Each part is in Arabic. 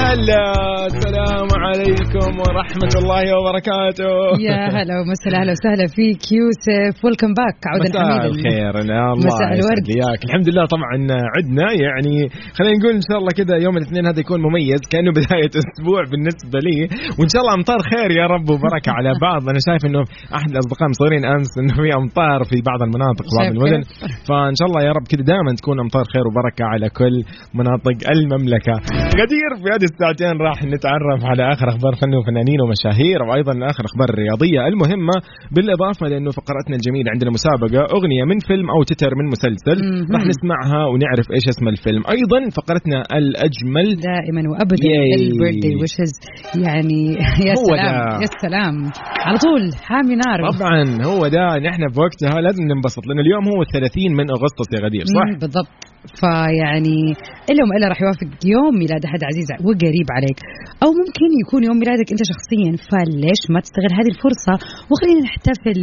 هلا السلام عليكم ورحمة الله وبركاته. يا هلا ومسهلا أهلا وسهلا فيك يوسف. welcome back عودا مساء الخير الله مساء الورد. لياك. الحمد لله طبعا عدنا يعني خلينا نقول إن شاء الله كذا يوم الاثنين هذا يكون مميز كأنه بداية أسبوع بالنسبة لي. وإن شاء الله أمطار خير يا رب وبركة على بعض. أنا شايف إنه أحد الأصدقاء مصورين أمس إنه في أمطار في بعض المناطق وبعض المدن؟ فإن شاء الله يا رب كذا دائما تكون أمطار خير وبركة على كل مناطق المملكة. غدير في هذه الساعتين راح نتعرف على آخر أخبار فن وفنانين ومشاهير وأيضا آخر أخبار الرياضيه المهمة بالإضافة لأنه فقرتنا الجميلة عندنا مسابقة أغنية من فيلم أو تتر من مسلسل. راح نسمعها ونعرف إيش اسم الفيلم أيضا فقرتنا الأجمل دائما وابدا. البيرثدي ويشز يعني يا هو سلام ده. يا سلام على طول حامي نار طبعا هو ده نحن في وقتها لازم ننبسط لأن اليوم هو 30 من أغسطس يا غدير صح؟ بالضبط فيعني إلا وما إلا راح يوافق يوم ميلاد أحد عزيز وقريب عليك. أو ممكن يكون يوم ميلادك أنت شخصيا فليش ما تستغل هذه الفرصة؟ وخلينا نحتفل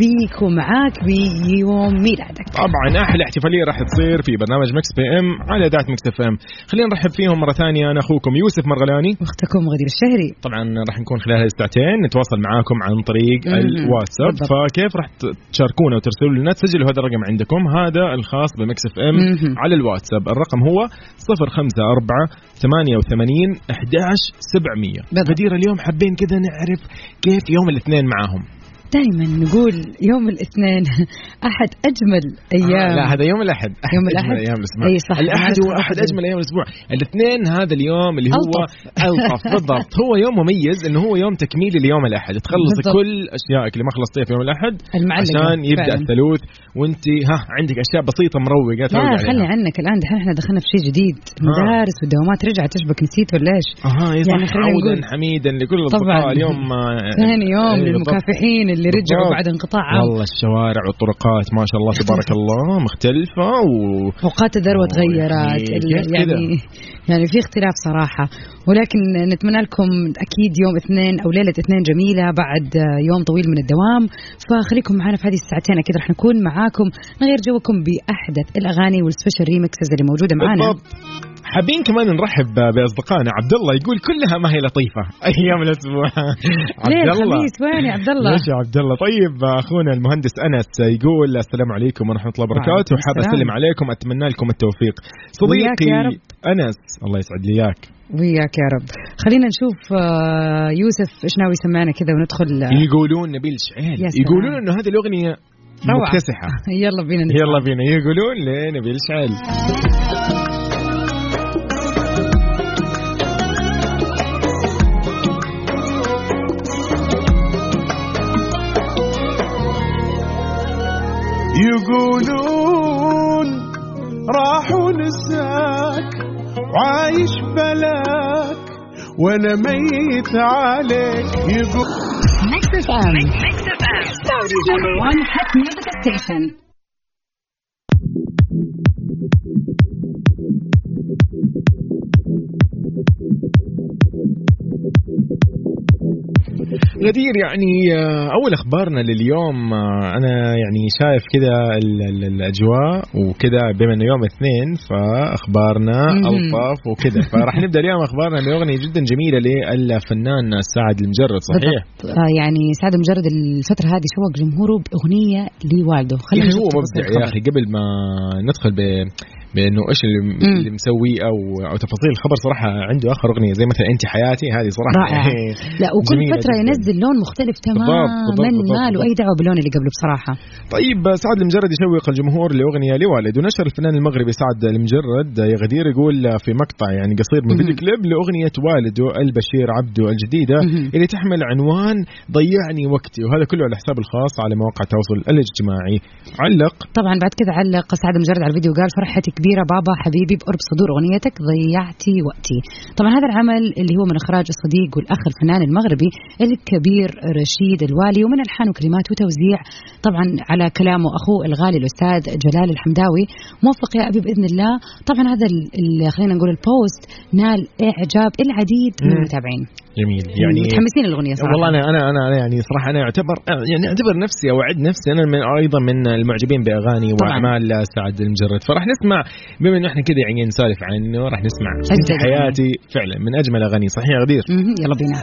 بيك ومعاك بيوم ميلادك. طبعا أحلى احتفالية راح تصير في برنامج Mix PM على ذات Mix FM. خلينا نرحب فيهم مرة ثانية أنا أخوكم يوسف مرغلاني. وأختكم غدير الشهري. طبعا راح نكون خلال هذه الساعتين نتواصل معاكم عن طريق. الواتساب. فكيف راح تشاركونا وترسلوا لنا تسجلوا هذا الرقم عندكم هذا الخاص ب Mix FM. على الواتساب. الرقم هو 054 88 11 700 بالضبط. غدير اليوم حابين كذا نعرف كيف يوم الاثنين معاهم دائما نقول يوم الاثنين أحد أجمل أيام آه لا هذا يوم الأحد يوم أجمل الأحد؟ أيام الأسبوع أي صح، الأحد هو أحد. أجمل أيام الأسبوع الاثنين هذا اليوم اللي هو. الطف بالضبط هو يوم مميز إنه هو يوم تكميلي ليوم الأحد تخلصي بالضبط. كل أشيائك اللي ما خلصتيها في يوم الأحد عشان يبدأ فعلاً. الثلوث وأنت ها عندك أشياء بسيطة مروقة لا. خلي عنك الآن دحين إحنا دخلنا في شيء جديد المدارس والدوامات رجعت تشبك نسيت ولا إيش؟ أها يعني عودا حميدا لكل. الأصدقاء اليوم آه، ثاني يوم إيه،. للمكافحين اللي رجعوا. بعد انقطاع عام. والله الشوارع والطرقات ما شاء الله تبارك الله مختلفة و اوقات الذروة أوه، تغيرت. يعني يعني في اختلاف صراحة. ولكن نتمنى لكم أكيد يوم اثنين أو ليلة اثنين جميلة بعد يوم طويل من الدوام. فخليكم معنا في هذه الساعتين. أكيد راح نكون معاكم. نغير جوكم بأحدث الأغاني وال special remixes اللي موجودة معانا. بالضبط. حابين كمان نرحب بأصدقائنا. عبد الله يقول كلها ما هي لطيفة. أيام الأسبوع. عبد الله الخميس وين يا عبد الله؟ ليش يا عبد الله طيب أخونا المهندس أنس يقول السلام عليكم ورحمة الله وبركاته. وحاب. أسلم عليكم أتمنى لكم التوفيق. صديقي يا رب. أنس الله يسعد لي إياك. وياك يا رب. خلينا نشوف آه، يوسف إيش ناوي يسمعنا كذا وندخل آه، يقولون نبيل شعيل. يقولون إنه هذه الأغنية روعة. مكتسحة. يلا بينا نسمع. يلا بينا. يقولون لنبيل شعيل. يقولون راح ونساك وعايش بلاك وأنا ميت عليك. يقول غدير يعني آه، أول أخبارنا لليوم آه، أنا يعني شايف كذا ال- ال- الأجواء وكذا بما إنه يوم اثنين فأخبارنا مهم. ألطاف وكذا فراح نبدأ اليوم أخبارنا بأغنية جدا جميلة للفنان سعد المجرد صحيح؟ آه يعني سعد مجرد الفترة هذه شوق جمهوره بأغنية لوالده خلينا نشوف هو مبدع يا. أخي قبل ما ندخل ب بأنه إيش اللي. اللي مسويه أو أو تفاصيل الخبر صراحة عنده آخر أغنية زي مثلا أنت حياتي هذه صراحة رائعة. لا وكل فترة جداً. ينزل لون مختلف تماما ما له. أي دعوة باللون اللي قبله بصراحة طيب سعد المجرد يشوق الجمهور لأغنية لوالد ونشر الفنان المغربي سعد المجرد يا غدير يقول في مقطع يعني قصير من. فيديو كليب لأغنية والده البشير عبده الجديدة. اللي تحمل عنوان ضيعني وقتي وهذا كله على حساب الخاص على مواقع التواصل الاجتماعي علق طبعا بعد كذا علق سعد مجرد على الفيديو قال فرحتي كبيرة بابا حبيبي بقرب صدور أغنيتك ضيعتي وقتي. طبعا هذا العمل اللي هو من إخراج الصديق والأخ الفنان المغربي الكبير رشيد الوالي ومن ألحان وكلمات وتوزيع. طبعا على كلامه اخوه الغالي الأستاذ جلال الحمداوي. موفق يا أبي بإذن الله. طبعا هذا خلينا نقول البوست نال إعجاب العديد من المتابعين. جميل. يعني متحمسين للأغنية صراحة. والله أنا أنا أنا يعني صراحة أنا اعتبر يعني أعتبر نفسي أو أعد نفسي أنا من أيضا من المعجبين بأغاني وأعمال سعد المجرد. فراح نسمع بما إنه إحنا كذا يعني نسولف عنه راح نسمع إنت حياتي فعلا من أجمل أغاني صحيح يا غدير يلا بينا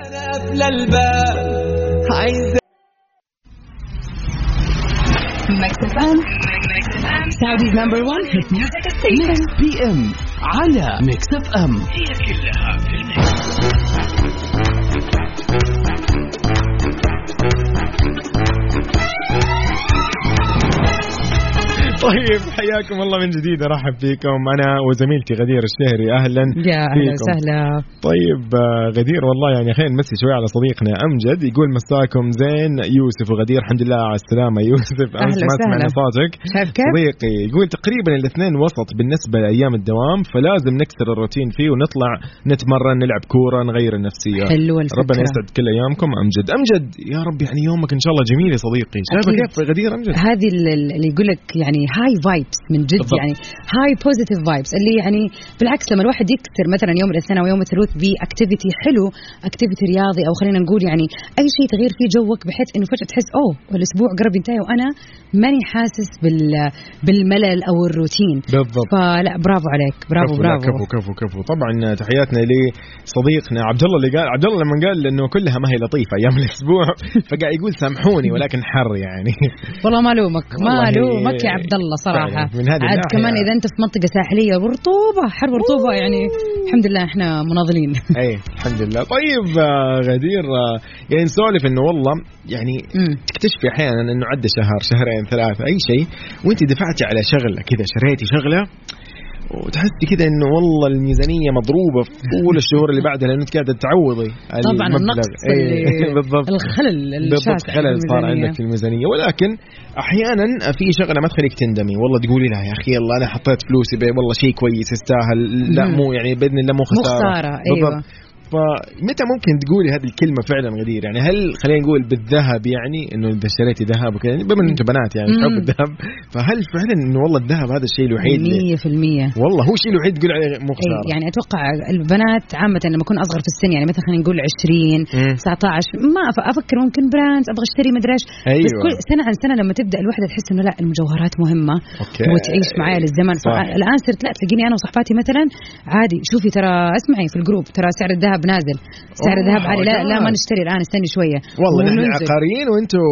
Saudi's number one hit music station. PM على Mix FM هي كلها في ال mix. طيب حياكم الله من جديد. أرحب فيكم أنا وزميلتي غدير الشهري. أهلا يا أهلا وسهلا. طيب آه، غدير والله يعني خلينا نمسي شوي على صديقنا أمجد. يقول مساكم زين. يوسف وغدير الحمد لله على السلامة. يوسف أمس ما سمعنا صوتك؟ صديقي يقول تقريبا الاثنين وسط بالنسبة لأيام الدوام فلازم نكسر الروتين فيه ونطلع نتمرن نلعب كورة نغير النفسية. حلوة الفكرة. ربنا يسعد كل أيامكم. أمجد أمجد يا رب يعني يومك إن شاء الله جميل يا صديقي. شايفة كيف غدير أمجد؟ هذه اللي يقول لك يعني high vibes من جد بالضبط. يعني high positive vibes اللي يعني بالعكس لما الواحد يكسر مثلا يوم الاثنين أو يوم الثلاث ب activity حلو activity رياضي أو خلينا نقول يعني أي شيء تغير فيه جوك بحيث إنه فجأة تحس أوه الأسبوع قرب ينتهي وأنا ماني حاسس بال بالملل أو الروتين. بالضبط. فلا برافو عليك برافو كفو برافو. كفو كفو كفو. طبعا تحياتنا لصديقنا عبد الله اللي قال عبد الله لما قال إنه كلها ما هي لطيفة أيام الأسبوع فقاعد يقول سامحوني ولكن حر يعني. والله ما لومك ما لومك يا عبد الله صراحة. من هذه عاد كمان إذا أنت في منطقة ساحلية ورطوبة حر ورطوبة يعني الحمد لله إحنا مناضلين. أي الحمد لله. طيب آه، غدير آه، يعني نسولف إنه والله يعني. تكتشفي أحيانا إنه عدى شهر شهرين ثلاثة أي شيء وانت دفعتي على شغلة كذا شريتي شغلة وتحسي كذا إنه والله الميزانية مضروبة في طول الشهور اللي بعدها لأنه انت قاعدة تعوضي طبعا النقص إيه بالضبط. الخلل بالضبط خلل صار عندك في الميزانية. ولكن أحيانا في شغلة ما تخليك تندمي. والله تقولي لها يا أخي الله أنا حطيت فلوسي والله شيء كويس يستاهل. لا. مو يعني بإذن الله مو مو خسارة خساره أيوه فمتى ممكن تقولي هذه الكلمة فعلا غدير؟ يعني هل خلينا نقول بالذهب يعني إنه إذا اشتريتي ذهب وكذا بما إن أنتم بنات يعني تحب. الذهب فهل فعلا إنه والله الذهب هذا الشيء الوحيد اللي 100% والله هو الشيء الوحيد تقول عليه مو إيه خسارة. يعني أتوقع البنات عامة لما أكون أصغر في السن يعني مثلا خلينا نقول 20 مم. 19 ما أفكر ممكن brands أبغى أشتري مدري إيش. أيوه. بس كل سنة عن سنة لما تبدأ الوحدة تحس إنه لا المجوهرات مهمة. okay. وتعيش معايا للزمن صح. الآن صرت لا تلاقيني أنا وصحباتي مثلا عادي شوفي ترى اسمعي في الجروب ترى سعر الذهب نازل سعر الذهب عالي لا لا ما. نشتري الآن استني شوية والله نحن. عقاريين وأنتم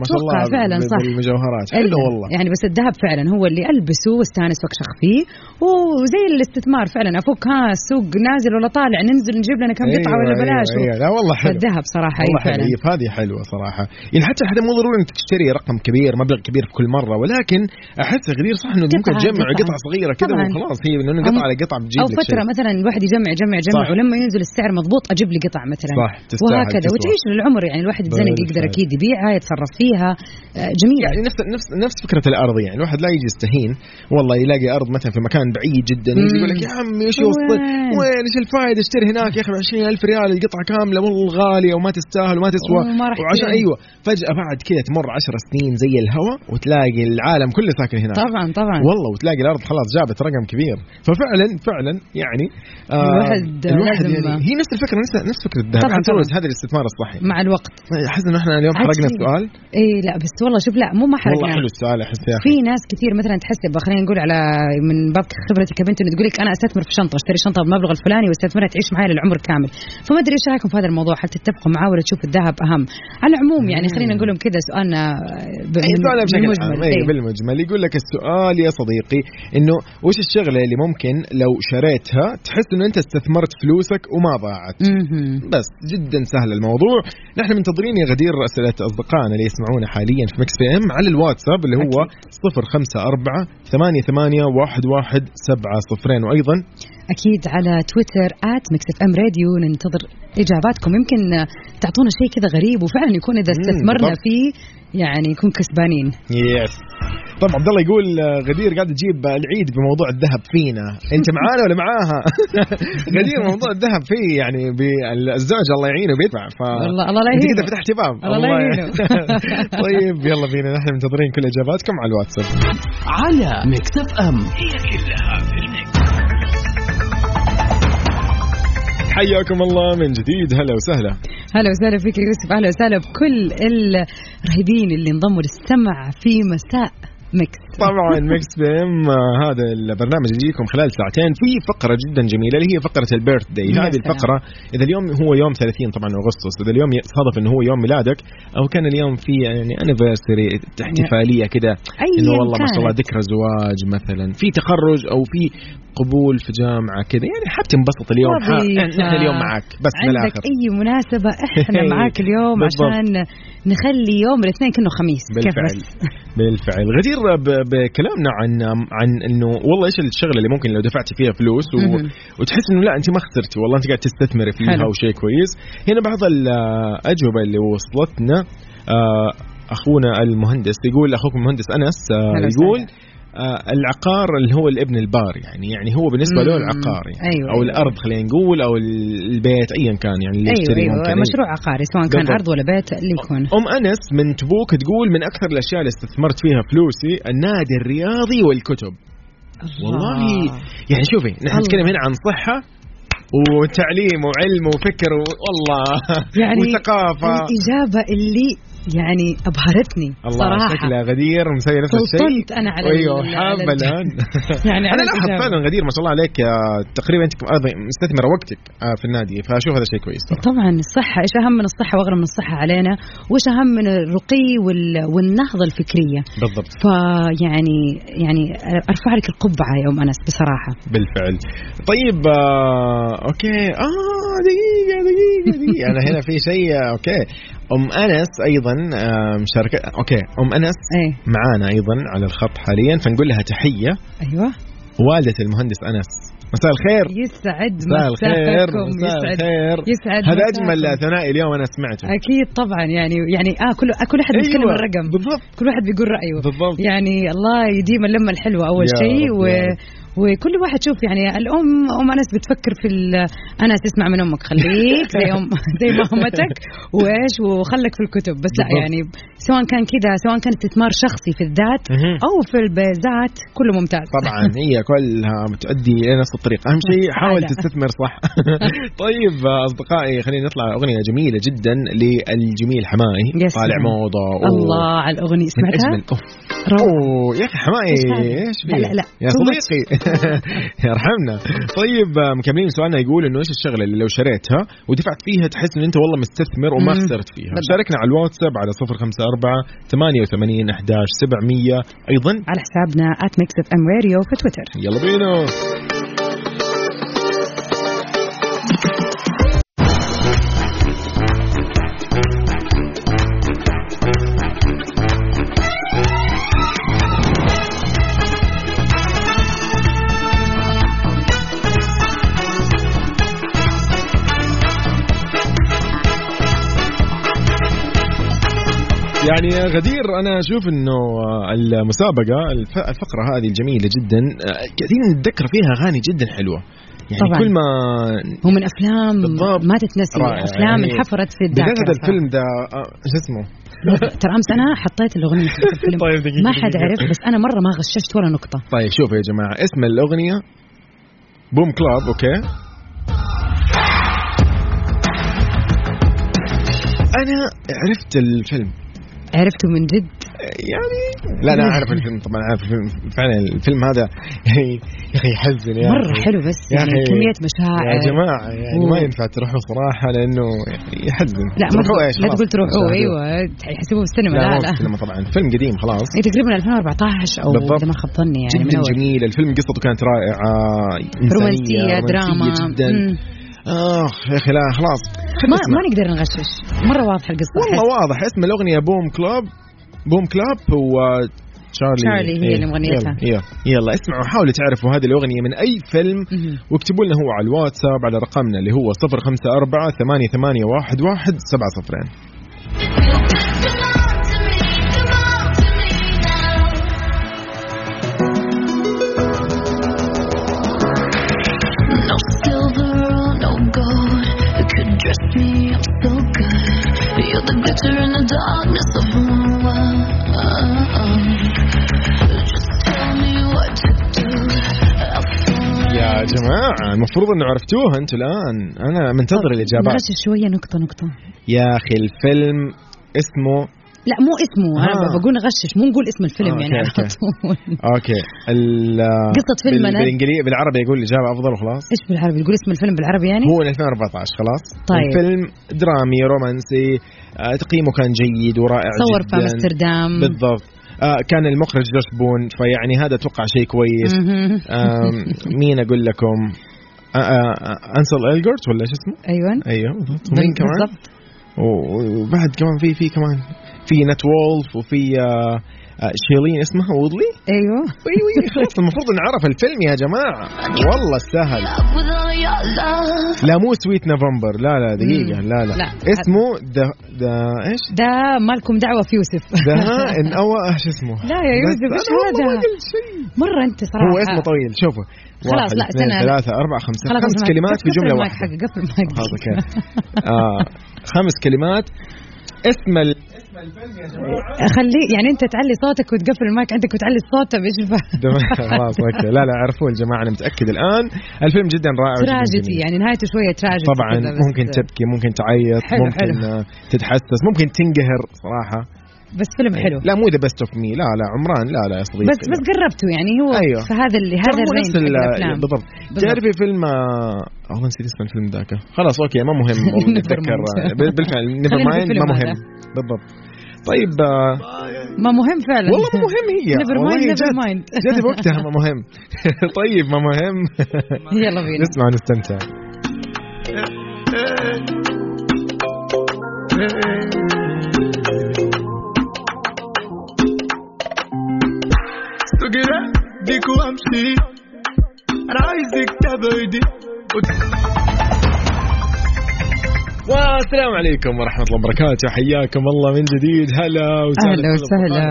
ما شاء الله فعلاً صح. بالمجوهرات حلو. والله يعني بس الذهب فعلا هو اللي ألبسه واستأنس واشخ فيه وزي الاستثمار فعلا افك ها السوق نازل ولا طالع ننزل نجيب لنا كم قطعة أيوة، ولا بلاش أيوة, أيوة. لا والله حلو فالذهب صراحة اي والله فعلا إيه، فهذه حلوة صراحة يعني حتى حتى مو ضروري إنك تشتري رقم كبير مبلغ كبير في كل مرة ولكن أحس غير صح إنه ممكن تجمع. قطعة صغيرة كذا. وخلاص هي لأنه قطعة على قطعه بتجيب أو فترة. مثلا الواحد يجمع يجمع يجمع. ولما ينزل السعر مضبوط أجيب لي قطع مثلا. صح تستاهل وهكذا. وتعيش للعمر يعني الواحد يتزنق. يقدر أكيد يبيعها يتصرف فيها آه، جميل. يعني نفس نفس نفس فكرة الأرض يعني الواحد لا يجي يستهين. والله يلاقي أرض مثلا في مكان بعيد جدا يقول لك يا عمي إيش وين؟ إيش الفائده اشتري هناك يا أخي ب 20000 ريال القطعة كاملة والله غالية وما تستاهل وما تسوى. وعشان. أيوه. فجأة بعد كذا تمر 10 سنين زي الهواء وتلاقي العالم كله ساكن هناك. طبعا طبعا. والله وتلاقي الأرض خلاص جابت رقم كبير. ففعلا فعلا يعني الواحد الواحد لازم- يعني هي نفس الفكرة نفس نفس فكرة الذهب طبعاً، طبعاً. هذا الاستثمار الصحي مع الوقت. أحس انه إحنا اليوم حرقنا. السؤال. اي لا بس والله شوف لا مو ما والله حرقنا حلو السؤال أحس يا في ناس كثير مثلا تحسب خلينا نقول على من باب خبرتي كبنت انه تقول لك أنا أستثمر في شنطة أشتري شنطة بالمبلغ الفلاني وأستثمرها تعيش معي للعمر كامل. فما أدري إيش رأيكم في هذا الموضوع؟ هل تتفقوا معاه ولا تشوف الذهب أهم؟ على العموم يعني خلينا نقول لهم كذا سؤالنا بشكل بالمجمل. عام اي إيه. بالمجمل. يقول لك السؤال يا صديقي إنه وش الشغلة اللي ممكن لو شريتها تحس إنه أنت استثمرت فلوسك وما ضاعت. بس جدا سهل الموضوع. نحن منتظرين يا غدير اسئله أصدقائنا اللي يسمعونا حاليا في Mix PM على الواتساب اللي هو 054 88 11 7 صفرين. وأيضا أكيد على تويتر @Mix FM Radio ننتظر إجاباتكم. يمكن تعطونا شيء كذا غريب وفعلا يكون إذا استثمرنا. فيه يعني يكون كسبانين. yes طيب عبد الله يقول آه، غدير قاعد تجيب العيد بموضوع الذهب فينا. أنت معانا ولا معاها؟ غدير موضوع الذهب فيه يعني الزوج الله يعينه بيدفع ف والله الله لا أنت يهينه. كده فتحتي باب الله لا يهينه. طيب يلا بينا نحن منتظرين كل إجاباتكم على الواتساب. على ميكس إف إم. هي كلها حياكم الله من جديد. هلا وسهلا. هلا وسهلا فيك يوسف. أهلا وسهلا بكل الرهيبين اللي انضموا للسمع في مساء ميكس. طبعا ميكس بي إم هذا البرنامج اللي يجيكم خلال ساعتين في فقرة جدا جميلة اللي هي فقرة ال birthday هذه. الفقرة إذا اليوم هو يوم 30 طبعا أغسطس إذا اليوم صادف إنه هو يوم ميلادك أو كان اليوم في يعني anniversary احتفالية أياً إنه والله ما شاء الله. ذكرى زواج مثلا في تخرج أو في قبول في جامعة كذا يعني حاب تنبسط اليوم. نحن اليوم معك بس عندك أي مناسبة إحنا معاك اليوم. عشان نخلي يوم الاثنين كأنه خميس كيف بالفعل بس بالفعل غدير بكلامنا عن عن إنه والله إيش الشغلة اللي ممكن لو دفعتي فيها فلوس و... وتحس إنه لا انت ما خسرتي والله انت قاعد تستثمري فيها حلو. وشيء كويس هنا بعض الأجوبة اللي وصلتنا آه، أخونا المهندس يقول أخوكم المهندس أنس آه، يقول وسهلا. آه، العقار اللي هو الابن البار يعني يعني هو بالنسبة له. العقار يعني أيوة، أو أيوة. الأرض خلينا نقول أو البيت ايا كان يعني اللي يشتري أيوه ممكن مشروع عقاري سواء كان بالضبط. أرض ولا بيت اللي يكون أم أنس من تبوك تقول من أكثر الأشياء اللي استثمرت فيها فلوسي النادي الرياضي والكتب والله يعني شوفي نحن الله. نتكلم هنا عن صحة وتعليم وعلم وفكر والله يعني وثقافة الإجابة اللي يعني أبهرتني الله صراحة. شكلها غدير مسوي نفس الشيء. سلطنت أنا على أيوه حابة الآن. يعني أنا الإجابة. فعلا غدير ما شاء الله عليك. تقريبا أنت مستثمره وقتك آه، في النادي فأشوف هذا شيء كويس صراحة. طبعا الصحة إيش أهم من الصحة واغلى من الصحة علينا؟ وإيش أهم من الرقي وال... والنهضة الفكرية؟ بالضبط. فيعني يعني أرفع لك القبعة يا أم أنس بصراحة. بالفعل. طيب آه، أوكي. آه دقيقة دقيقة دقيقة. أنا هنا في شيء آه، أوكي. أم أنس أيضا مشاركه أوكي. أم أنس إيه. معانا أيضا على الخط حاليا فنقول لها تحية. أيوه. والدة المهندس أنس. مساء الخير. يسعد مساء الخير مساء الخير. يسعد هذا. أجمل ثنائي اليوم أنا سمعته. أكيد طبعا يعني يعني آه كل كل احد بيتكلم أيوة، الرقم. بالضبط. كل واحد بيقول رأيه. بالضبط. يعني الله يديم اللمة الحلوة أول شيء و... وكل واحد شوف يعني الأم أم أنس بتفكر في أنس اسمع من أمك خليك زي ام زي مامتك وإيش وخلك في الكتب بس لا. يعني سواء كان كذا سواء كان استثمار شخصي في الذات. أو في البيزات كله ممتاز طبعا هي كلها بتؤدي إلى نفس الطريق أهم شيء حاول. تستثمر صح طيب أصدقائي خلينا نطلع أغنية جميلة جدا للجميل حماي طالع. موضة الله على الأغنية سمعتها؟ أوه يا أخي حماي؟ إيش لا،؟ لا، لا. يا. صديقي يرحمنا. طيب آه، مكملين سؤالنا يقول إنه إيش الشغلة اللي لو شريتها ودفعت فيها تحس إن أنت والله مستثمر وما. خسرت فيها. شاركنا على الواتساب على 054 88 11 700 أيضا على حسابنا @mix of ام راديو في تويتر. يلا بينا. يعني يا غدير أنا أشوف إنه المسابقة الف- الفقرة هذه الجميلة جدا آه، قاعدين نتذكر فيها أغاني جدا حلوة. يعني طبعاً. كل ما هو من أفلام. ما تتنسي. أفلام يعني انحفرت في بالذات الذاكره هذا الفيلم ده آه، شو اسمه؟ ترى أمس أنا حطيت الأغنية في الفيلم. طيب دقيقة، ما حد. عرف بس أنا مرة ما غششت ولا نقطة. طيب شوفوا يا جماعة اسم الأغنية؟ بوم كلاب أوكي. أنا عرفت الفيلم. عرفته من جد يعني لا لا أعرف الفيلم طبعا أعرف الفيلم فعلا الفيلم هذا يعني يا أخي يحزن يا مرة. حلو بس يعني أخي، كمية مشاعر يا جماعة يعني و- ما ينفع تروحوا صراحة لأنه يحزن لا ما تقول إيش؟ لا. تقول تروحوا. أيوه يحسبوه في السينما لا, لا لا, السينما طبعا فيلم قديم خلاص هي تقريبا 2014 أو. اذا ما خاب ظني يعني جدا. جميل الفيلم قصته كانت رائعة رومانسية دراما جدا مم. اخ يا أخي لا خلاص ما. ما نقدر نغشش مرة واضحة القصة والله. واضح اسم الأغنية بوم كلاب بوم كلاب هو تشارلي تشارلي هي إيه، اللي مغنيتها. يلا يلا, اسمعوا حاولوا تعرفوا هذه الأغنية من أي فيلم. واكتبوا لنا هو على الواتساب على رقمنا اللي هو 054 8811 702 جماعة المفروض إنه عرفتوها أنتم الآن. أنا منتظر الإجابات. نغشش شوية نقطة نقطة. يا أخي الفيلم اسمه لا مو اسمه. أنا آه. بقول نغشش مو نقول اسم الفيلم آه، يعني على. طول. أوكي. ال قصة فيلمنا. بالانجليزي بالعربي يقول الإجابة أفضل وخلاص. إيش بالعربي؟ يقول اسم الفيلم بالعربي يعني؟ هو من 2014 خلاص. طيب. الفيلم درامي رومانسي آه، تقييمه كان جيد ورائع صور في جدا. أمستردام. بالضبط. كان المخرج جوش بون فيعني هذا أتوقع شيء كويس. مين أقول لكم؟ آه آه آه، أنسل الجورت ولا شو اسمه؟ أيوه. أيوه ومين كمان؟ وبعد كمان في في كمان في نات وولف وفي آه آه شايلين اسمها وودلي؟ أيوه. وي خلاص المفروض نعرف الفيلم يا جماعة. والله سهل. لا مو Sweet November لا لا دقيقة. لا لا, لا. اسمه the the إيش؟ ده مالكم دعوة في يوسف. the ان أو إيش اسمه؟ لا يا يوسف إيش هذا؟ مرة أنت صراحة. هو اسمه طويل. شوفوا خلاص، لا، استنى. ثلاثة أربعة خمسة. خلاص خمس كلمات في جملة واحدة. قفل خلاص أوكي آه خمس كلمات. اسم ال... خليه يعني انت تعلي صوتك وتقفل المايك عندك وتعلي الصوت إيش؟ خلاص أوكي لا لا عرفوه الجماعة أنا متأكد الآن الفيلم جدا رائع تراجيدي. يعني نهايته شوية تراجيدي طبعا ممكن تبكي ممكن تعيط حلو، ممكن حلو. آه، تتحسس ممكن تنقهر صراحة بس فيلم حلو لا مو The Best of Me لا لا عمران لا لا يا صديقي بس بس قربتوا يعني هو أيوه. في هذا اللي هذا ال range بالضبط. تعرفي فيلم آه، والله نسيت اسم الفيلم ذاك خلاص أوكي ما مهم نتذكر. آه، بالفعل never mind ما مهم. بالضبط طيب آه، ما مهم فعلا. والله ما مهم هي. Mind, never جد. mind. جد بوقتها ما مهم. طيب ما مهم. يلا بينا. نسمع ونستمتع. كده ديك وامشي أنا عايزك تبعدي والسلام عليكم ورحمة الله وبركاته حياكم الله من جديد هلا وسهلا أهلا بكل وسهلا.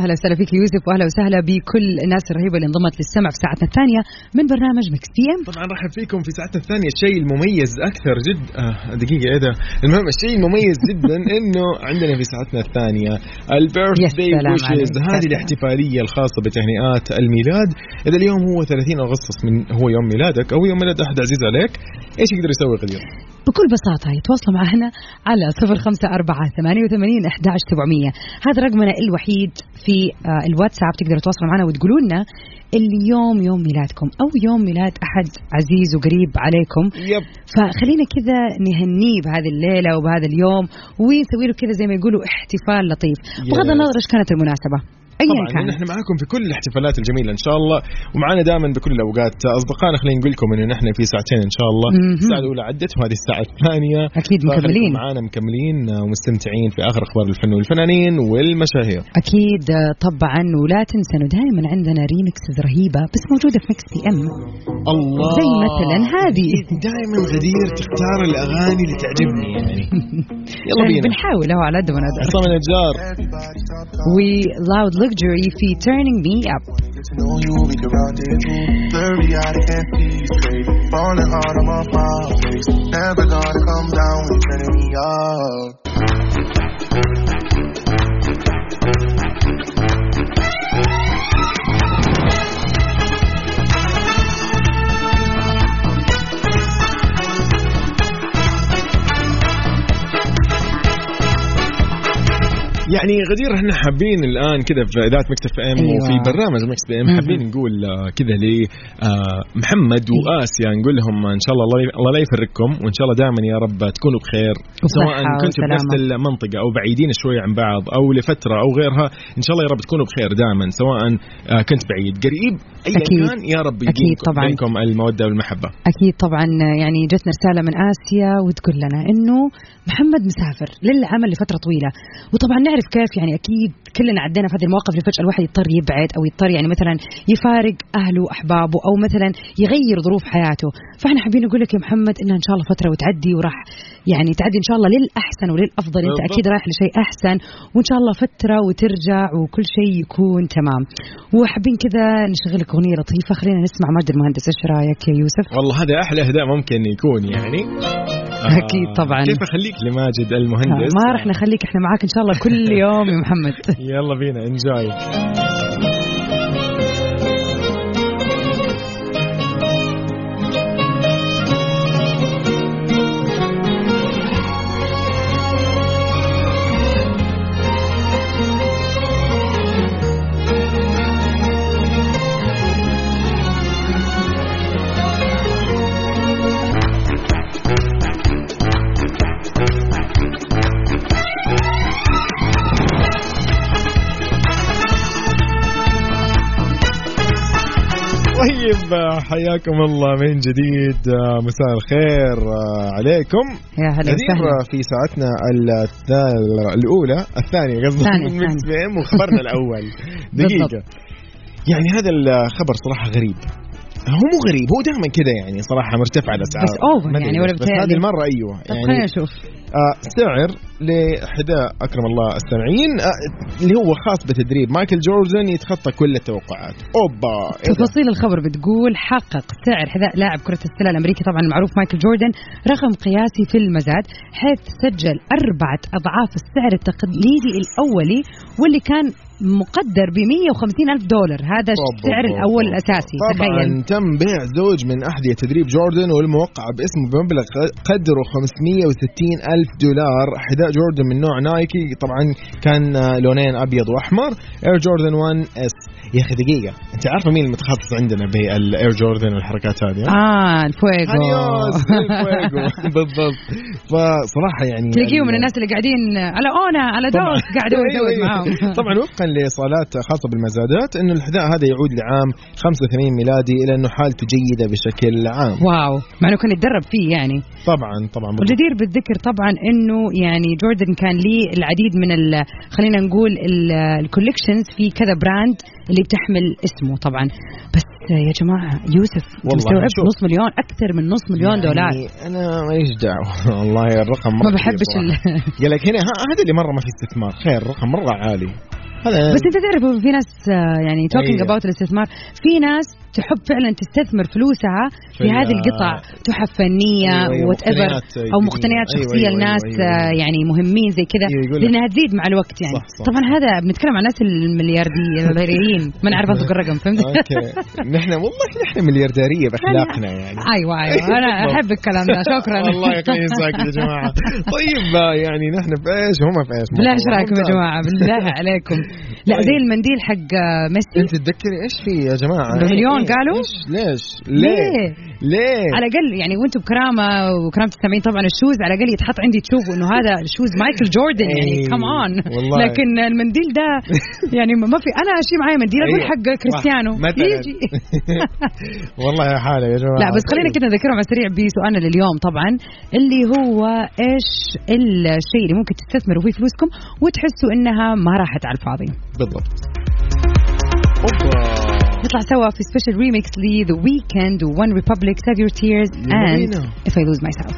أهلا وسهلا فيك يوسف وأهلا وسهلا بكل الناس الرهيبة اللي انضمت للسمع في ساعتنا الثانية من برنامج مكس بي إم طبعا رحب فيكم في ساعتنا الثانية الشيء المميز أكثر جد آه دقيقة إيه ده المهم الشيء المميز جدا إنه عندنا في ساعتنا الثانية البيرث داي ويشز. هذه سلام. الاحتفالية الخاصة بتهنئات الميلاد إذا اليوم هو 30 أغسطس من هو يوم ميلادك أو يوم ميلاد أحد عزيز عليك إيش يقدر يسوي غدير؟ بكل بساطة يتواصلوا معنا على صفر خمسة أربعة ثمانية وثمانين أحداش سبعمية. هذا رقمنا الوحيد في آه، الواتساب تقدروا تتواصلوا معنا وتقولوا لنا اليوم يوم ميلادكم أو يوم ميلاد أحد عزيز وقريب عليكم. يب. فخلينا كذا نهنيه بهذه الليلة وبهذا اليوم ونسوي له كذا زي ما يقولوا احتفال لطيف. بغض. النظر إيش كانت المناسبة. ايا طبعا كان نحن معاكم في كل الاحتفالات الجميلة إن شاء الله ومعانا دائما بكل الأوقات. أصدقائنا خلينا نقول لكم إنه نحن في ساعتين إن شاء الله. الساعة الأولى عدت وهذه الساعة الثانية. فخليكم مكملين. معانا مكملين ومستمتعين في آخر أخبار الفن والفنانين والمشاهير. أكيد طبعا ولا تنسى إنه دائما عندنا remixes رهيبة بس موجودة في مكس بي ام الله. زي مثلا هذه. دائما غدير تختار الأغاني اللي تعجبني يعني. يلا بينا. بنحاول اهو على قد ما نقدر. عصام النجار. ولاود luxury fee turning me up. يعني غدير إحنا حابين الآن كذا في إذاعة مكس إف إم أيوة. وفي برنامج مكس بي إم. حابين نقول آه، كذا لمحمد وآسيا نقول لهم إن شاء الله الله لا يفرقكم وإن شاء الله دائما يا رب تكونوا بخير سواء كنتوا في نفس وسلامة. المنطقة أو بعيدين شوي عن بعض أو لفترة أو غيرها إن شاء الله يا رب تكونوا بخير دائما سواء آه، كنت بعيد قريب اي أكيد. كان يا رب يديمكم طبعاً. بينكم المودة والمحبة أكيد طبعا يعني جتنا رسالة من آسيا وتقول لنا إنه محمد مسافر للعمل لفترة طويلة وطبعا نعرف كيف يعني أكيد كلنا عدينا في هذه المواقف اللي فجأة الواحد يضطر يبعد أو يضطر يعني مثلا يفارق أهله وأحبابه أو مثلا يغير ظروف حياته. فإحنا حابين نقول لك يا محمد إنها إن شاء الله فترة وتعدي وراح يعني تعدي إن شاء الله للأحسن وللأفضل. أنت. أكيد رايح لشيء أحسن وإن شاء الله فترة وترجع وكل شيء يكون تمام. وحابين كذا نشغل لك أغنية لطيفة. خلينا نسمع ماجد المهندس. إيش رأيك يا يوسف؟ والله هذا أحلى أهداء ممكن يكون يعني. أكيد طبعاً. كيف أخليك لماجد المهندس؟ ما راح نخليك إحنا معاك إن شاء الله كل يوم يا محمد. يلا بينا انجوي طيب حياكم الله من جديد مساء الخير عليكم. يا هلا وسهلا. في ساعتنا الأولى الثانية قصدي من ميكس الثانية. بي ام وخبرنا الأول. دقيقة. يعني هذا الخبر صراحة غريب. هو مو غريب هو دائما كذا يعني صراحة مرتفع الأسعار. بس أدري يعني ولا بس؟ هذه المرة أيوه. يعني خلينا نشوف. آه سعر لحذاء أكرم الله السامعين آه اللي هو خاص بتدريب. مايكل جوردن يتخطى كل التوقعات. أوبا إيه؟ تفاصيل الخبر بتقول حقق سعر حذاء لاعب كرة السلة الأمريكي طبعا المعروف مايكل جوردن رقم قياسي في المزاد حيث سجل أربعة أضعاف السعر التقليدي الأولي واللي كان مقدر ب 150 ألف دولار. هذا السعر الأول. الأساسي طبعا تخيل. تم بيع زوج من أحذية تدريب جوردن والموقع باسمه بمبلغ قدره 560 ألف دولار. حذاء جوردن من نوع نايكي طبعا كان لونين أبيض وأحمر. Air Jordan 1s يا أخي دقيقة. أنت عارفة مين المتخصص عندنا بال Air Jordan والحركات هذه؟ آه الفويجو بالضبط. فصراحة يعني تلاقيه من ال- الناس اللي قاعدين على ألا أونا ألا دوي قاعد هو أيوة، أيوة. معاهم. طبعا وفقا لصالات خاصة بالمزادات إنه الحذاء هذا يعود لعام 85 ميلادي إلى إنه حالته جيدة بشكل عام. واو. مع إنه كان يتدرب فيه يعني. طبعا طبعا. والجدير بالذكر طبعا إنه يعني جوردن كان ليه العديد من خلينا نقول ال collections في كذا brand اللي بتحمل اسمه طبعا. بس يا جماعة يوسف مستوعب. نص مليون أكثر من نص مليون دولار يعني أنا ماليش دعوة والله الرقم مره ما بحبش. قال لك هنا هذا اللي مرة ما في استثمار خير رقم مرة عالي هذا بس أنت تعرف في ناس آه، يعني talking أيوة. about الاستثمار في ناس تحب فعلا تستثمر فلوسها في هذه القطع تحف فنية أيوة، whatever مقتنيات أو. مقتنيات أيوة، شخصية أيوة، لناس أيوة، أيوة. يعني مهمين زي كذا لأنها تزيد مع الوقت يعني صح، صح. طبعا هذا بنتكلم عن الناس المليارديين ما نعرف انطق الرقم فهمت؟ okay نحن والله نحن مليارديرية بأخلاقنا يعني أيوه أيوه أنا أحب الكلام ده شكرا والله يخليني ساكت يا جماعة طيب يعني نحن في إيش هم في إيش بالله إيش رأيكم يا جماعة بالله عليكم لا طيب. زي المنديل حق ميسي أنت تتذكري إيش في يا جماعة بمليون؟ قالوا؟ إيش؟ ليش ليه؟ ليه؟ على الأقل يعني وأنتم بكرامة وكرامة السامعين طبعا ال shoes على الأقل يتحط عندي تشوفوا إنه هذا shoes مايكل جوردن يعني إيه، come on والله. لكن المنديل ده يعني ما في أنا اشيل معي منديل أقول أيوة. حق كريستيانو. يجي. والله يا حالة يا جماعة. لا بس خلينا كده نذكرهم على السريع بسؤالنا لليوم طبعا اللي هو إيش الشيء اللي ممكن تستثمروا فيه فلوسكم وتحسوا إنها ما راحت على الفاضي؟ بالضبط. أوبا. نطلع سوا في سبيشال ريميكس ل ذا ويكند وون ريبابليك سيف يور تيرز يلا اند بينا. اف اي لوز ماي سيلف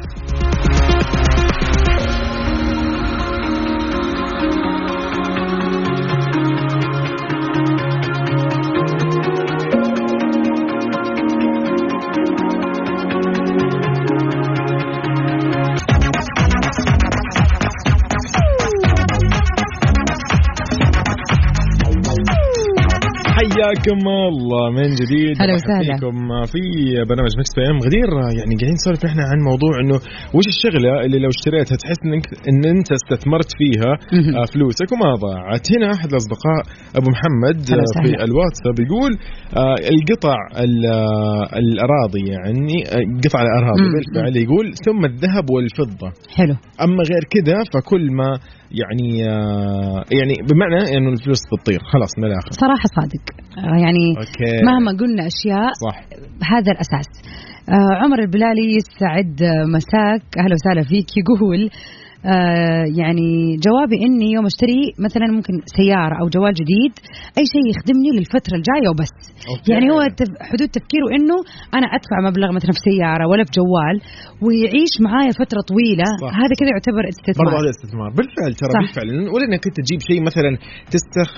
حياكم الله من جديد هلا وسهلا. فيكم في برنامج Mix PM غدير يعني قاعدين نسولف إحنا عن موضوع إنه وش الشغلة اللي لو اشتريتها تحس انك إن أنت استثمرت فيها. آه، فلوسك وما ضاعت هنا أحد الأصدقاء أبو محمد آه، في. الواتساب يقول آه، القطع ال- الأراضي يعني قطع الأراضي. بالفعل يقول ثم الذهب والفضة حلو أما غير كذا فكل ما يعني آه، يعني بمعنى إنه الفلوس بتطير خلاص من الآخر. صراحة صادق. آه، يعني okay. مهما قلنا أشياء صح. هذا الأساس. آه عمر البلالي يسعد مساك. أهلا وسهلا فيك. يقول آه يعني جوابي إني يوم أشتري مثلا ممكن سيارة أو جوال جديد أي شيء يخدمني للفترة الجاية وبس. أوكي. يعني هو تف- حدود تفكيره إنه أنا أدفع مبلغ مثلا في سيارة ولا في جوال ويعيش معايا فترة طويلة صح. هذا كذا يعتبر برضه استثمار هذا استثمار بالفعل ترى. بالفعل ولا إنك أنت تجيب شيء مثلا تستخ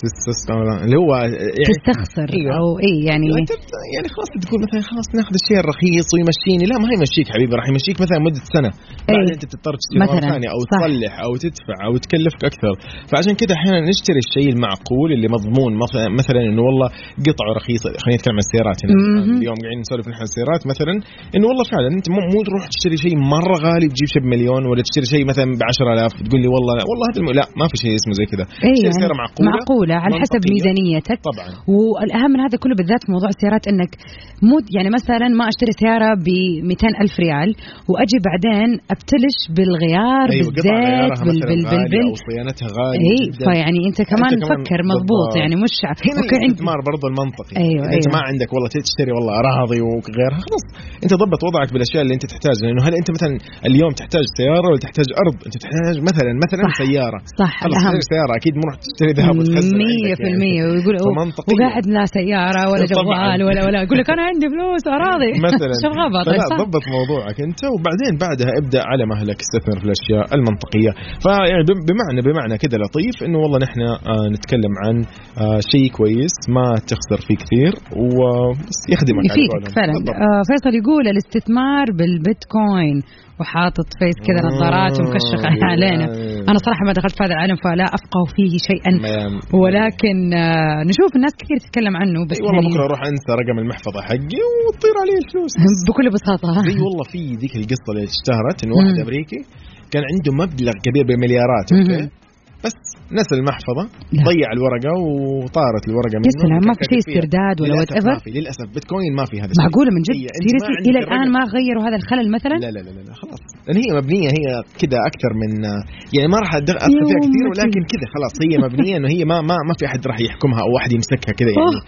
تستخ اللي هو يعني تستخسر أيوة. أو اي يعني يعني خلاص تقول مثلا خلاص ناخذ الشيء الرخيص ويمشيني لا ما هي يمشيك حبيبي راح يمشيك مثلا مدة سنة بعدين إيه. أنت بتضطر تشتري مرة. ثانية أو صح. تصلح أو تدفع أو تكلفك أكثر فعشان كذا أحيانا نشتري الشيء المعقول اللي مضمون مثلا مثلا إنه والله قطعه رخيصة خلينا نتكلم عن السيارات هنا مهم. اليوم قاعدين نسولف نحن عن السيارات مثلا إنه والله فعلا أنت مو تروح تشتري شيء مرة غالي تجيب شيء بمليون ولا تشتري شيء مثلا ب 10000 تقول لي والله لا والله هذا. لا ما في شيء اسمه زي كذا تشتري يعني سيارة معقولة معقولة على حسب. ميزانيتك طبعا والأهم من هذا كله بالذات في موضوع السيارات إنك مو يعني مثلا ما أشتري سيارة ب ألف ريال وأجي بعدين أبتلش بالغيار قطع بالزيت بال بال بال صيانتها غالية جدا فيعني أنت كمان أنت كمان فكر مضبوط. يعني مش هنا الاستثمار برضه المنطقي أيوة، أنت أيوة. ما عندك والله تشتري والله أراضي وغيرها خلاص أنت ضبط وضعك بالأشياء اللي أنت تحتاجها لأنه هل أنت مثلا اليوم تحتاج سيارة ولا تحتاج أرض أنت تحتاج مثلا مثلا صح. سيارة صح خلاص سيارة أكيد مو راح تشتري ذهب وتخزن مية عندك في يعني. المية ويقول. وقاعد لا سيارة ولا. جوال ولا ولا يقول لك أنا عندي فلوس وأراضي مثلا طيب صح ضبط موضوعك أنت وبعدين بعدها ابدأ على مهلك استثمر في الأشياء المنطقية فيعني بم- بمعنى بمعنى كذا لطيف إنه والله نحن آه نتكلم عن آه شيء كويس ما تخسر فيه كثير ويخدمك يفيدك. فعلا. آه فيصل يقول الاستثمار بالبيتكوين. وحاطط face كذا نظارات ومكشخ آه، علينا. يعني. أنا صراحة ما دخلت في هذا العالم فلا أفقه فيه شيئا. ولكن آه نشوف الناس كثير تتكلم عنه بس إي والله يعني بكرة أروح أنسى رقم المحفظة حقي وتطير علي الفلوس. بكل بساطة. زي والله في ذيك القصة اللي اشتهرت انه واحد مم. أمريكي كان عنده مبلغ كبير بمليارات okay؟ نسى المحفظة لا. ضيع الورقة وطارت الورقة منه يا سلام ما في شيء. استرداد ولا للأسف whatever؟ ما في للأسف بيتكوين ما في هذا الشيء معقولة من جد سيريسلي عندك إلى الآن. ما غيروا هذا الخلل مثلا لا لا لا لا, لا خلاص لأن هي مبنية هي كذا أكثر من يعني ما راح أدخل فيها كثير ولكن كذا خلاص هي مبنية إنه هي ما ما ما في أحد راح يحكمها أو واحد يمسكها كذا يعني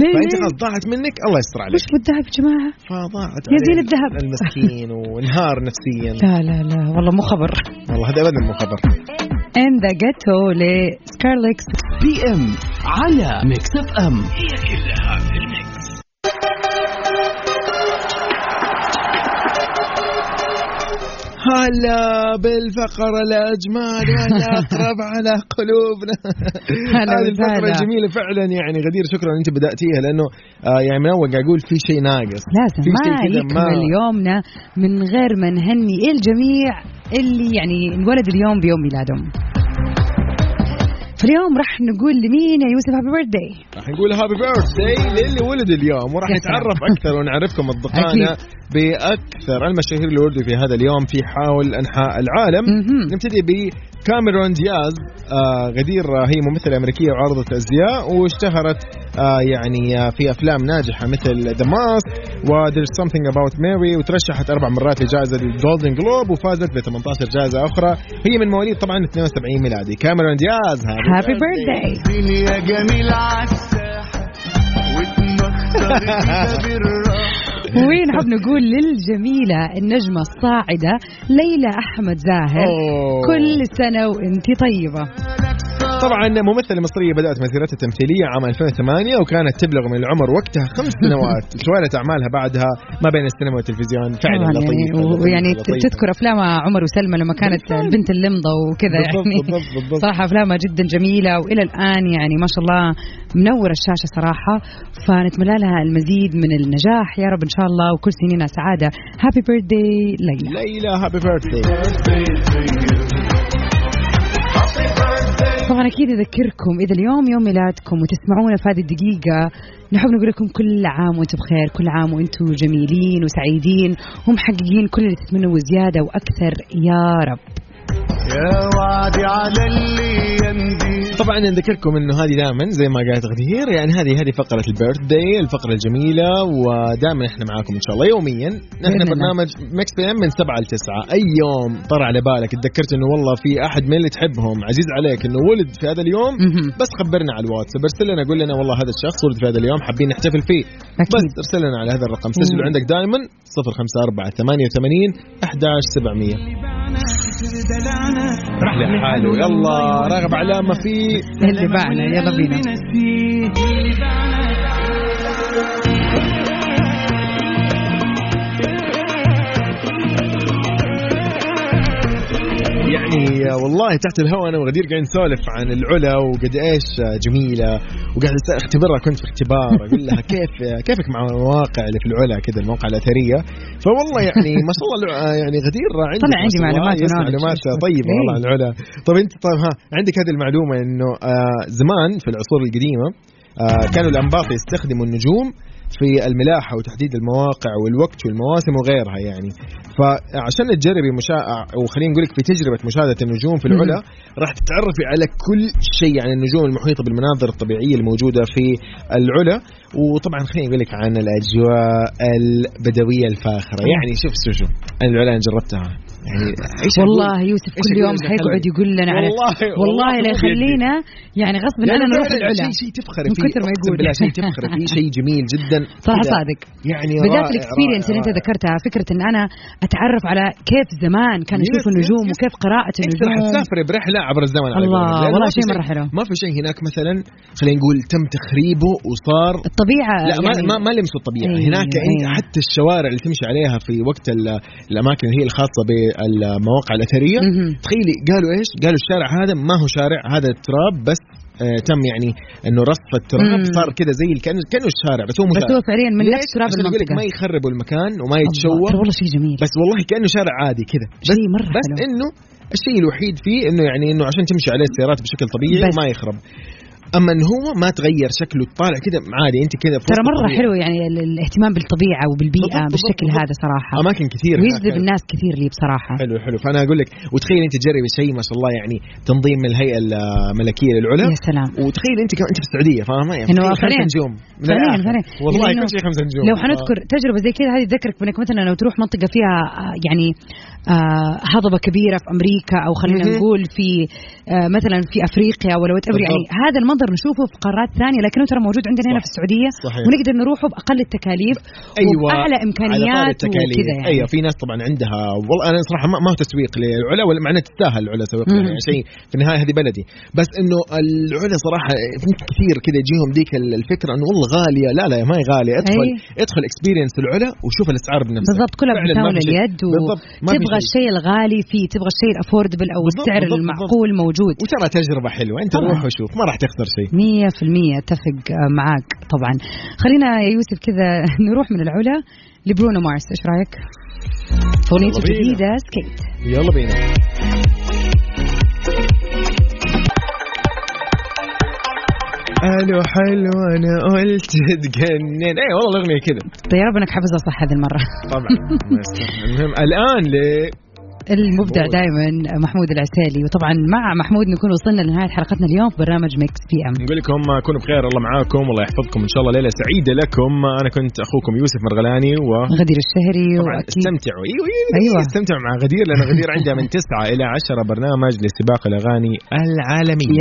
ليه فأنت؟ خلاص ضاعت منك الله يستر عليك وش بالذهب يا جماعة فضاعت يا زين الذهب. المسكين وانهار نفسيا لا لا لا والله مو خبر والله هذا ابدا مو خبر In the Ghetto ل Skrillex Mix PM على Mix FM. هي كلها في ال mix. هلا بالفقرة الأجمل والاقرب على قلوبنا. هلا هذه الفقرة وسهلا. الجميله فعلا يعني غدير شكرا إنت بدأتيها لأنه آه يعني من أول قاعد أقول في شيء ناقص. لازم في ما شيء كذا يكمل يومنا من غير ما نهني الجميع. اللي يعني انولد اليوم بيوم ميلادهم فاليوم راح نقول لمين يا يوسف happy birthday راح نقول happy birthday للي ولد اليوم وراح. نتعرف أكثر ونعرفكم أصدقائنا. بأكثر المشاهير اللي ولدوا في هذا اليوم في حول أنحاء العالم. نبتدي بكاميرون دياز آه غدير آه، هي ممثلة أمريكية وعارضة أزياء واشتهرت آه يعني آه في أفلام ناجحة مثل The Mask و There's Something About Mary وترشحت أربع مرات لجائزة ال Golden Globe وفازت ب 18 جائزة أخرى. هي من مواليد طبعا 72 ميلادي. كاميرون دياز happy birthday ونحب نقول للجميلة النجمة الصاعدة ليلى أحمد زاهر. كل سنة وانت طيبة طبعا ممثلة مصرية بدأت مسيرتها التمثيلية عام 2008 وكانت تبلغ من العمر وقتها خمس سنوات. توالت أعمالها بعدها ما بين السينما والتلفزيون. فعلا يعني لطيفة، ويعني لطيفة. تذكر أفلام عمر وسلمى لما كانت. البنت اللمضة وكذا يعني. بالضبط، بالضبط. صراحة أفلامها جدا جميلة وإلى الآن يعني ما شاء الله منور الشاشة صراحة. فنتمنى لها المزيد من النجاح. يا رب إن شاء الله وكل سنينها سعادة. happy birthday ليلى. ليلى happy birthday طبعا أكيد أذكركم إذا اليوم يوم ميلادكم وتسمعونا في هذه الدقيقة نحب نقول لكم كل عام وأنتم بخير كل عام وأنتم جميلين وسعيدين ومحققين كل اللي تتمنوا وزيادة وأكثر. يا رب. يا وعدي على الأيام دي طبعا نذكركم إنه هذه دائما زي ما قالت غدير يعني هذه هذه فقرة ال birthday الفقرة الجميلة ودائما إحنا معاكم إن شاء الله يوميا نحن. برنامج Mix PM من 7 ل 9 أي يوم طرى على بالك تذكرت إنه والله في أحد من اللي تحبهم عزيز عليك إنه ولد في هذا اليوم. بس خبرنا على الواتساب ارسل لنا قول لنا والله هذا الشخص ولد في هذا اليوم حابين نحتفل فيه أكيد. بس ارسل لنا على هذا الرقم سجله. عندك دائما 054 88 11700 راح لحاله يلا راغب علامه في. اللي بعنا يلا بينا. يعني والله تحت الهواء أنا وغدير قاعدين نسولف عن العلا وقد إيش جميلة وقاعد أختبرها كنت في اختبار أقول لها كيف كيفك مع المواقع اللي في العلا كذا المواقع الأثرية فوالله يعني ما شاء الله يعني غدير عندك طلع عندي. معلومات. معلومات. طيبه والله عن إيه. العلا طب انت طيب ها عندك هذه المعلومة إنه آه زمان في العصور القديمة آه كانوا الأنباط يستخدموا النجوم في الملاحه وتحديد المواقع والوقت والمواسم وغيرها يعني. فعشان تجربي مشا... وخلينا نقول لك في تجربة مشاهدة النجوم في العلا راح تتعرفي على كل شيء عن النجوم المحيطة بالمناظر الطبيعية الموجودة في العلا. وطبعا خليني أقول لك عن الأجواء البدوية الفاخرة. يعني شوف شوف أنا العلا جربتها. يعني؟ والله يوسف كل يوم حيقعد يقول لنا على والله والله لا. يخلينا يعني غصب عننا نروح لا لا، العلا شيء شيء تفخري من فيه كثر ما يقول. بالله شيء تفخري فيه شيء جميل جدا كذا. صادق يعني بالذات ال experience اللي انت ذكرتها فكرة إن أنا أتعرف على كيف زمان يشوفوا يس، النجوم. وكيف قراءة إنت راح النجوم تسافري برحلة عبر الزمن الله، والله شيء مرة حلو. ما في شيء هناك مثلا خلينا نقول تم تخريبه وصار الطبيعة لا ما يعني ما, لمسوا الطبيعة أيوة، هناك أيوة. حتى الشوارع اللي تمشي عليها في وقت ال- الأماكن اللي هي الخاصة بالمواقع الأثرية. تخيلي قالوا إيش؟ قالوا الشارع هذا ما هو شارع هذا التراب بس آه تم يعني إنه رصف التراب. صار كذا زي كانه كأنه الشارع بس هو مو بس هو فعليا من؟ نفس تراب المنطقة ما يخربوا المكان وما يتشوه والله شيء جميل بس والله كأنه شارع عادي كذا بس شيء مرة بس. إنه الشيء الوحيد فيه إنه يعني إنه عشان تمشي عليه السيارات بشكل طبيعي. وما يخرب أما ان هو ما تغير شكله طالع كذا عادي أنت كذا ترى مرة الطبيعة. حلو يعني ال- الاهتمام بالطبيعة وبالبيئة بالضبط، بالشكل بالضبط. هذا صراحة اماكن كثير ويجذب. الناس كثير لي بصراحة حلو حلو فأنا أقول لك وتخيل أنت تجربي شيء ما شاء الله يعني تنظيم من الهيئة الملكية للعلا يا سلام وتخيل أنت كمان أنت في السعودية فاهمة يعني خمسة فعليا. نجوم فعليا. فعليا والله لأنه كل شيء خمسة نجوم لو حنذكر تجربة زي كذا هذه تذكرك بأنك مثلا لو تروح منطقة فيها آه، يعني آه، هضبة كبيرة في أمريكا أو خلينا. نقول في آه، مثلا في أفريقيا ولا يعني. هذا المنظر نشوفه في قارات ثانية لكنه ترى موجود عندنا هنا. في السعودية صحيح. ونقدر نروحه بأقل التكاليف أيوه واعلى إمكانيات وكذا يعني أيوه في ناس طبعا عندها والله أنا صراحة ما, ما هو تسويق للعلا ولا معناه تستاهل العلا سويق لها، مم. يعني شيء في النهاية هذه بلدي بس إنه العلا صراحة في كثير كذا يجيهم ذيك الفكرة إنه والله غالية لا لا ما هي غالية ادخل أي. ادخل experience العلا وشوف الأسعار بنفسك بالضبط كلها شيء. اليد بالضبط وتبغى شيء. الشيء الغالي فيه تبغى الشيء ال affordable أو بالضبط، السعر بالضبط، المعقول موجود وترى تجربة حلوة أنت. روح وشوف ما راح تخسر شيء مية في المية أتفق آه، معاك طبعا. خلينا يا يوسف كذا نروح من العلا لبرونو مارس؟ أغنيته يلا بينا. الجديدة Skate. يلا بينا. ألو حلو أنا قلت تجنن. اي والله الأغنية كذا. طيب يا رب إنك حافظها صح هذه المرة. طبعا. المهم الآن ل المبدع. دائما محمود العسيلي وطبعا مع محمود نكون وصلنا لنهاية حلقتنا اليوم في برنامج Mix PM نقول لكم كونوا بخير الله معاكم والله يحفظكم. إن شاء الله ليلة سعيدة لكم. أنا كنت أخوكم يوسف مرغلاني و غدير الشهري وأكيد استمتعوا. أيوه أيوه أيوة. استمتعوا مع غدير لأن غدير عندها من 9 إلى 10 برنامج لسباق الأغاني العالمية.